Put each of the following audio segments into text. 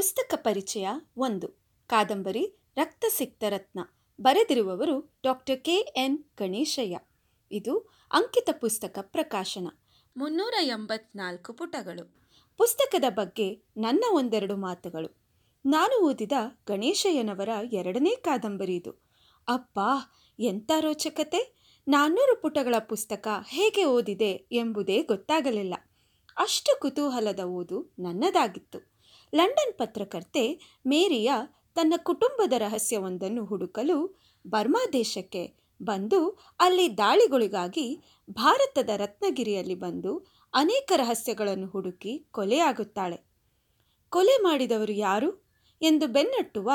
ಪುಸ್ತಕ ಪರಿಚಯ ಒಂದು. ಕಾದಂಬರಿ ರಕ್ತಸಿಕ್ತ ರತ್ನ ಬರೆದಿರುವವರು ಡಾಕ್ಟರ್ ಕೆ. ಎನ್. ಗಣೇಶಯ್ಯ. ಇದು ಅಂಕಿತ ಪುಸ್ತಕ ಪ್ರಕಾಶನ. ಮುನ್ನೂರ ಎಂಬತ್ನಾಲ್ಕು ಪುಟಗಳು. ಪುಸ್ತಕದ ಬಗ್ಗೆ ನನ್ನ ಒಂದೆರಡು ಮಾತುಗಳು. ನಾನು ಓದಿದ ಗಣೇಶಯ್ಯನವರ ಎರಡನೇ ಕಾದಂಬರಿ ಇದು. ಅಪ್ಪಾ ಎಂಥ ರೋಚಕತೆ! ನಾನ್ನೂರು ಪುಟಗಳ ಪುಸ್ತಕ ಹೇಗೆ ಓದಿದೆ ಎಂಬುದೇ ಗೊತ್ತಾಗಲಿಲ್ಲ. ಅಷ್ಟು ಕುತೂಹಲದ ಓದು ನನ್ನದಾಗಿತ್ತು. ಲಂಡನ್ ಪತ್ರಕರ್ತೆ ಮೇರಿಯ ತನ್ನ ಕುಟುಂಬದ ರಹಸ್ಯವೊಂದನ್ನು ಹುಡುಕಲು ಬರ್ಮಾ ದೇಶಕ್ಕೆ ಬಂದು ಅಲ್ಲಿ ದಾಳಿಗಳಿಗಾಗಿ ಭಾರತದ ರತ್ನಗಿರಿಯಲ್ಲಿ ಬಂದು ಅನೇಕ ರಹಸ್ಯಗಳನ್ನು ಹುಡುಕಿ ಕೊಲೆಯಾಗುತ್ತಾಳೆ. ಕೊಲೆ ಮಾಡಿದವರು ಯಾರು ಎಂದು ಬೆನ್ನಟ್ಟುವ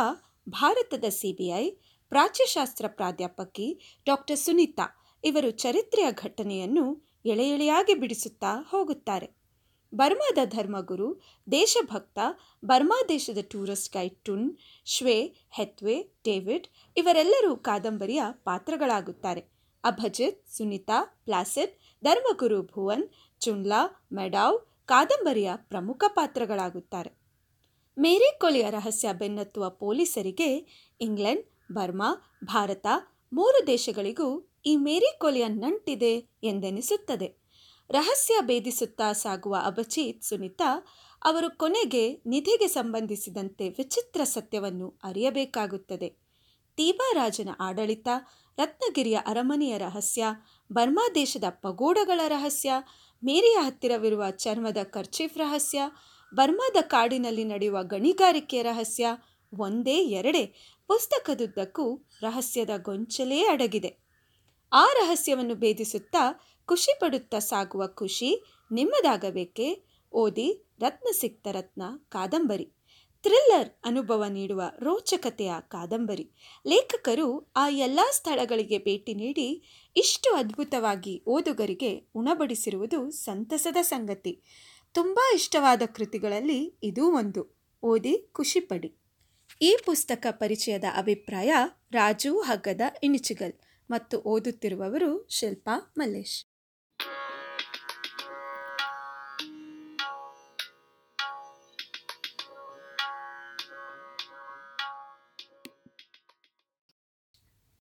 ಭಾರತದ ಸಿಬಿಐ, ಪ್ರಾಚ್ಯಶಾಸ್ತ್ರ ಪ್ರಾಧ್ಯಾಪಕಿ ಡಾಕ್ಟರ್ ಸುನೀತಾ ಇವರು ಚರಿತ್ರೆಯ ಘಟನೆಯನ್ನು ಎಳೆ ಎಳೆಯಾಗಿ ಬಿಡಿಸುತ್ತಾ ಹೋಗುತ್ತಾರೆ. ಬರ್ಮಾದ ಧರ್ಮಗುರು, ದೇಶಭಕ್ತ, ಬರ್ಮಾ ದೇಶದ tourist guide Tun, Shwe, Hethwe, David ಇವರೆಲ್ಲರೂ ಕಾದಂಬರಿಯ ಪಾತ್ರಗಳಾಗುತ್ತಾರೆ. ಅಭಜಿತ್, ಸುನಿತಾ, ಪ್ಲಾಸಿಡ್, ಧರ್ಮಗುರು ಭುವನ್ ಚುನ್ಲಾ ಮೆಡಾವ್ ಕಾದಂಬರಿಯ ಪ್ರಮುಖ ಪಾತ್ರಗಳಾಗುತ್ತಾರೆ. ಮೇರಿ ಕೊಲೆಯ ರಹಸ್ಯ ಬೆನ್ನತ್ತುವ ಪೊಲೀಸರಿಗೆ ಇಂಗ್ಲೆಂಡ್, ಬರ್ಮಾ, ಭಾರತ ಮೂರು ದೇಶಗಳಿಗೂ ಈ ಮೇರಿ ಕೊಲೆಯ ನಂಟಿದೆ ಎಂದೆನಿಸುತ್ತದೆ. ರಹಸ್ಯ ಭೇದಿಸುತ್ತಾ ಸಾಗುವ ಅಭಜಿತ್ ಸುನಿತಾ ಅವರು ಕೊನೆಗೆ ನಿಧಿಗೆ ಸಂಬಂಧಿಸಿದಂತೆ ವಿಚಿತ್ರ ಸತ್ಯವನ್ನು ಅರಿಯಬೇಕಾಗುತ್ತದೆ. ತೀಬಾರಾಜನ ಆಡಳಿತ, ರತ್ನಗಿರಿಯ ಅರಮನೆಯ ರಹಸ್ಯ, ಬರ್ಮಾ ದೇಶದ ಪಗೋಡಗಳ ರಹಸ್ಯ, ಮೇರಿಯ ಹತ್ತಿರವಿರುವ ಚರ್ಮದ ಕರ್ಚೀಫ್ ರಹಸ್ಯ, ಬರ್ಮಾದ ಕಾಡಿನಲ್ಲಿ ನಡೆಯುವ ಗಣಿಗಾರಿಕೆಯ ರಹಸ್ಯ, ಒಂದೇ ಎರಡೇ ಪುಸ್ತಕದುದ್ದಕ್ಕೂ ರಹಸ್ಯದ ಗೊಂಚಲೇ ಅಡಗಿದೆ. ಆ ರಹಸ್ಯವನ್ನು ಭೇದಿಸುತ್ತಾ ಖುಷಿ ಪಡುತ್ತಾ ಸಾಗುವ ಖುಷಿ ನಿಮ್ಮದಾಗಬೇಕೇ? ಓದಿ ರತ್ನ ಸಿಕ್ತ ರತ್ನ ಕಾದಂಬರಿ. ಥ್ರಿಲ್ಲರ್ ಅನುಭವ ನೀಡುವ ರೋಚಕತೆಯ ಕಾದಂಬರಿ. ಲೇಖಕರು ಆ ಎಲ್ಲ ಸ್ಥಳಗಳಿಗೆ ಭೇಟಿ ನೀಡಿ ಇಷ್ಟು ಅದ್ಭುತವಾಗಿ ಓದುಗರಿಗೆ ಉಣಬಡಿಸಿರುವುದು ಸಂತಸದ ಸಂಗತಿ. ತುಂಬ ಇಷ್ಟವಾದ ಕೃತಿಗಳಲ್ಲಿ ಇದೂ ಒಂದು. ಓದಿ ಖುಷಿಪಡಿ. ಈ ಪುಸ್ತಕ ಪರಿಚಯದ ಅಭಿಪ್ರಾಯ ರಾಜು ಹಗ್ಗದ ಇಣಿಚಿಗಲ್ ಮತ್ತು ಓದುತ್ತಿರುವವರು ಶಿಲ್ಪಾ ಮಲ್ಲೇಶ್.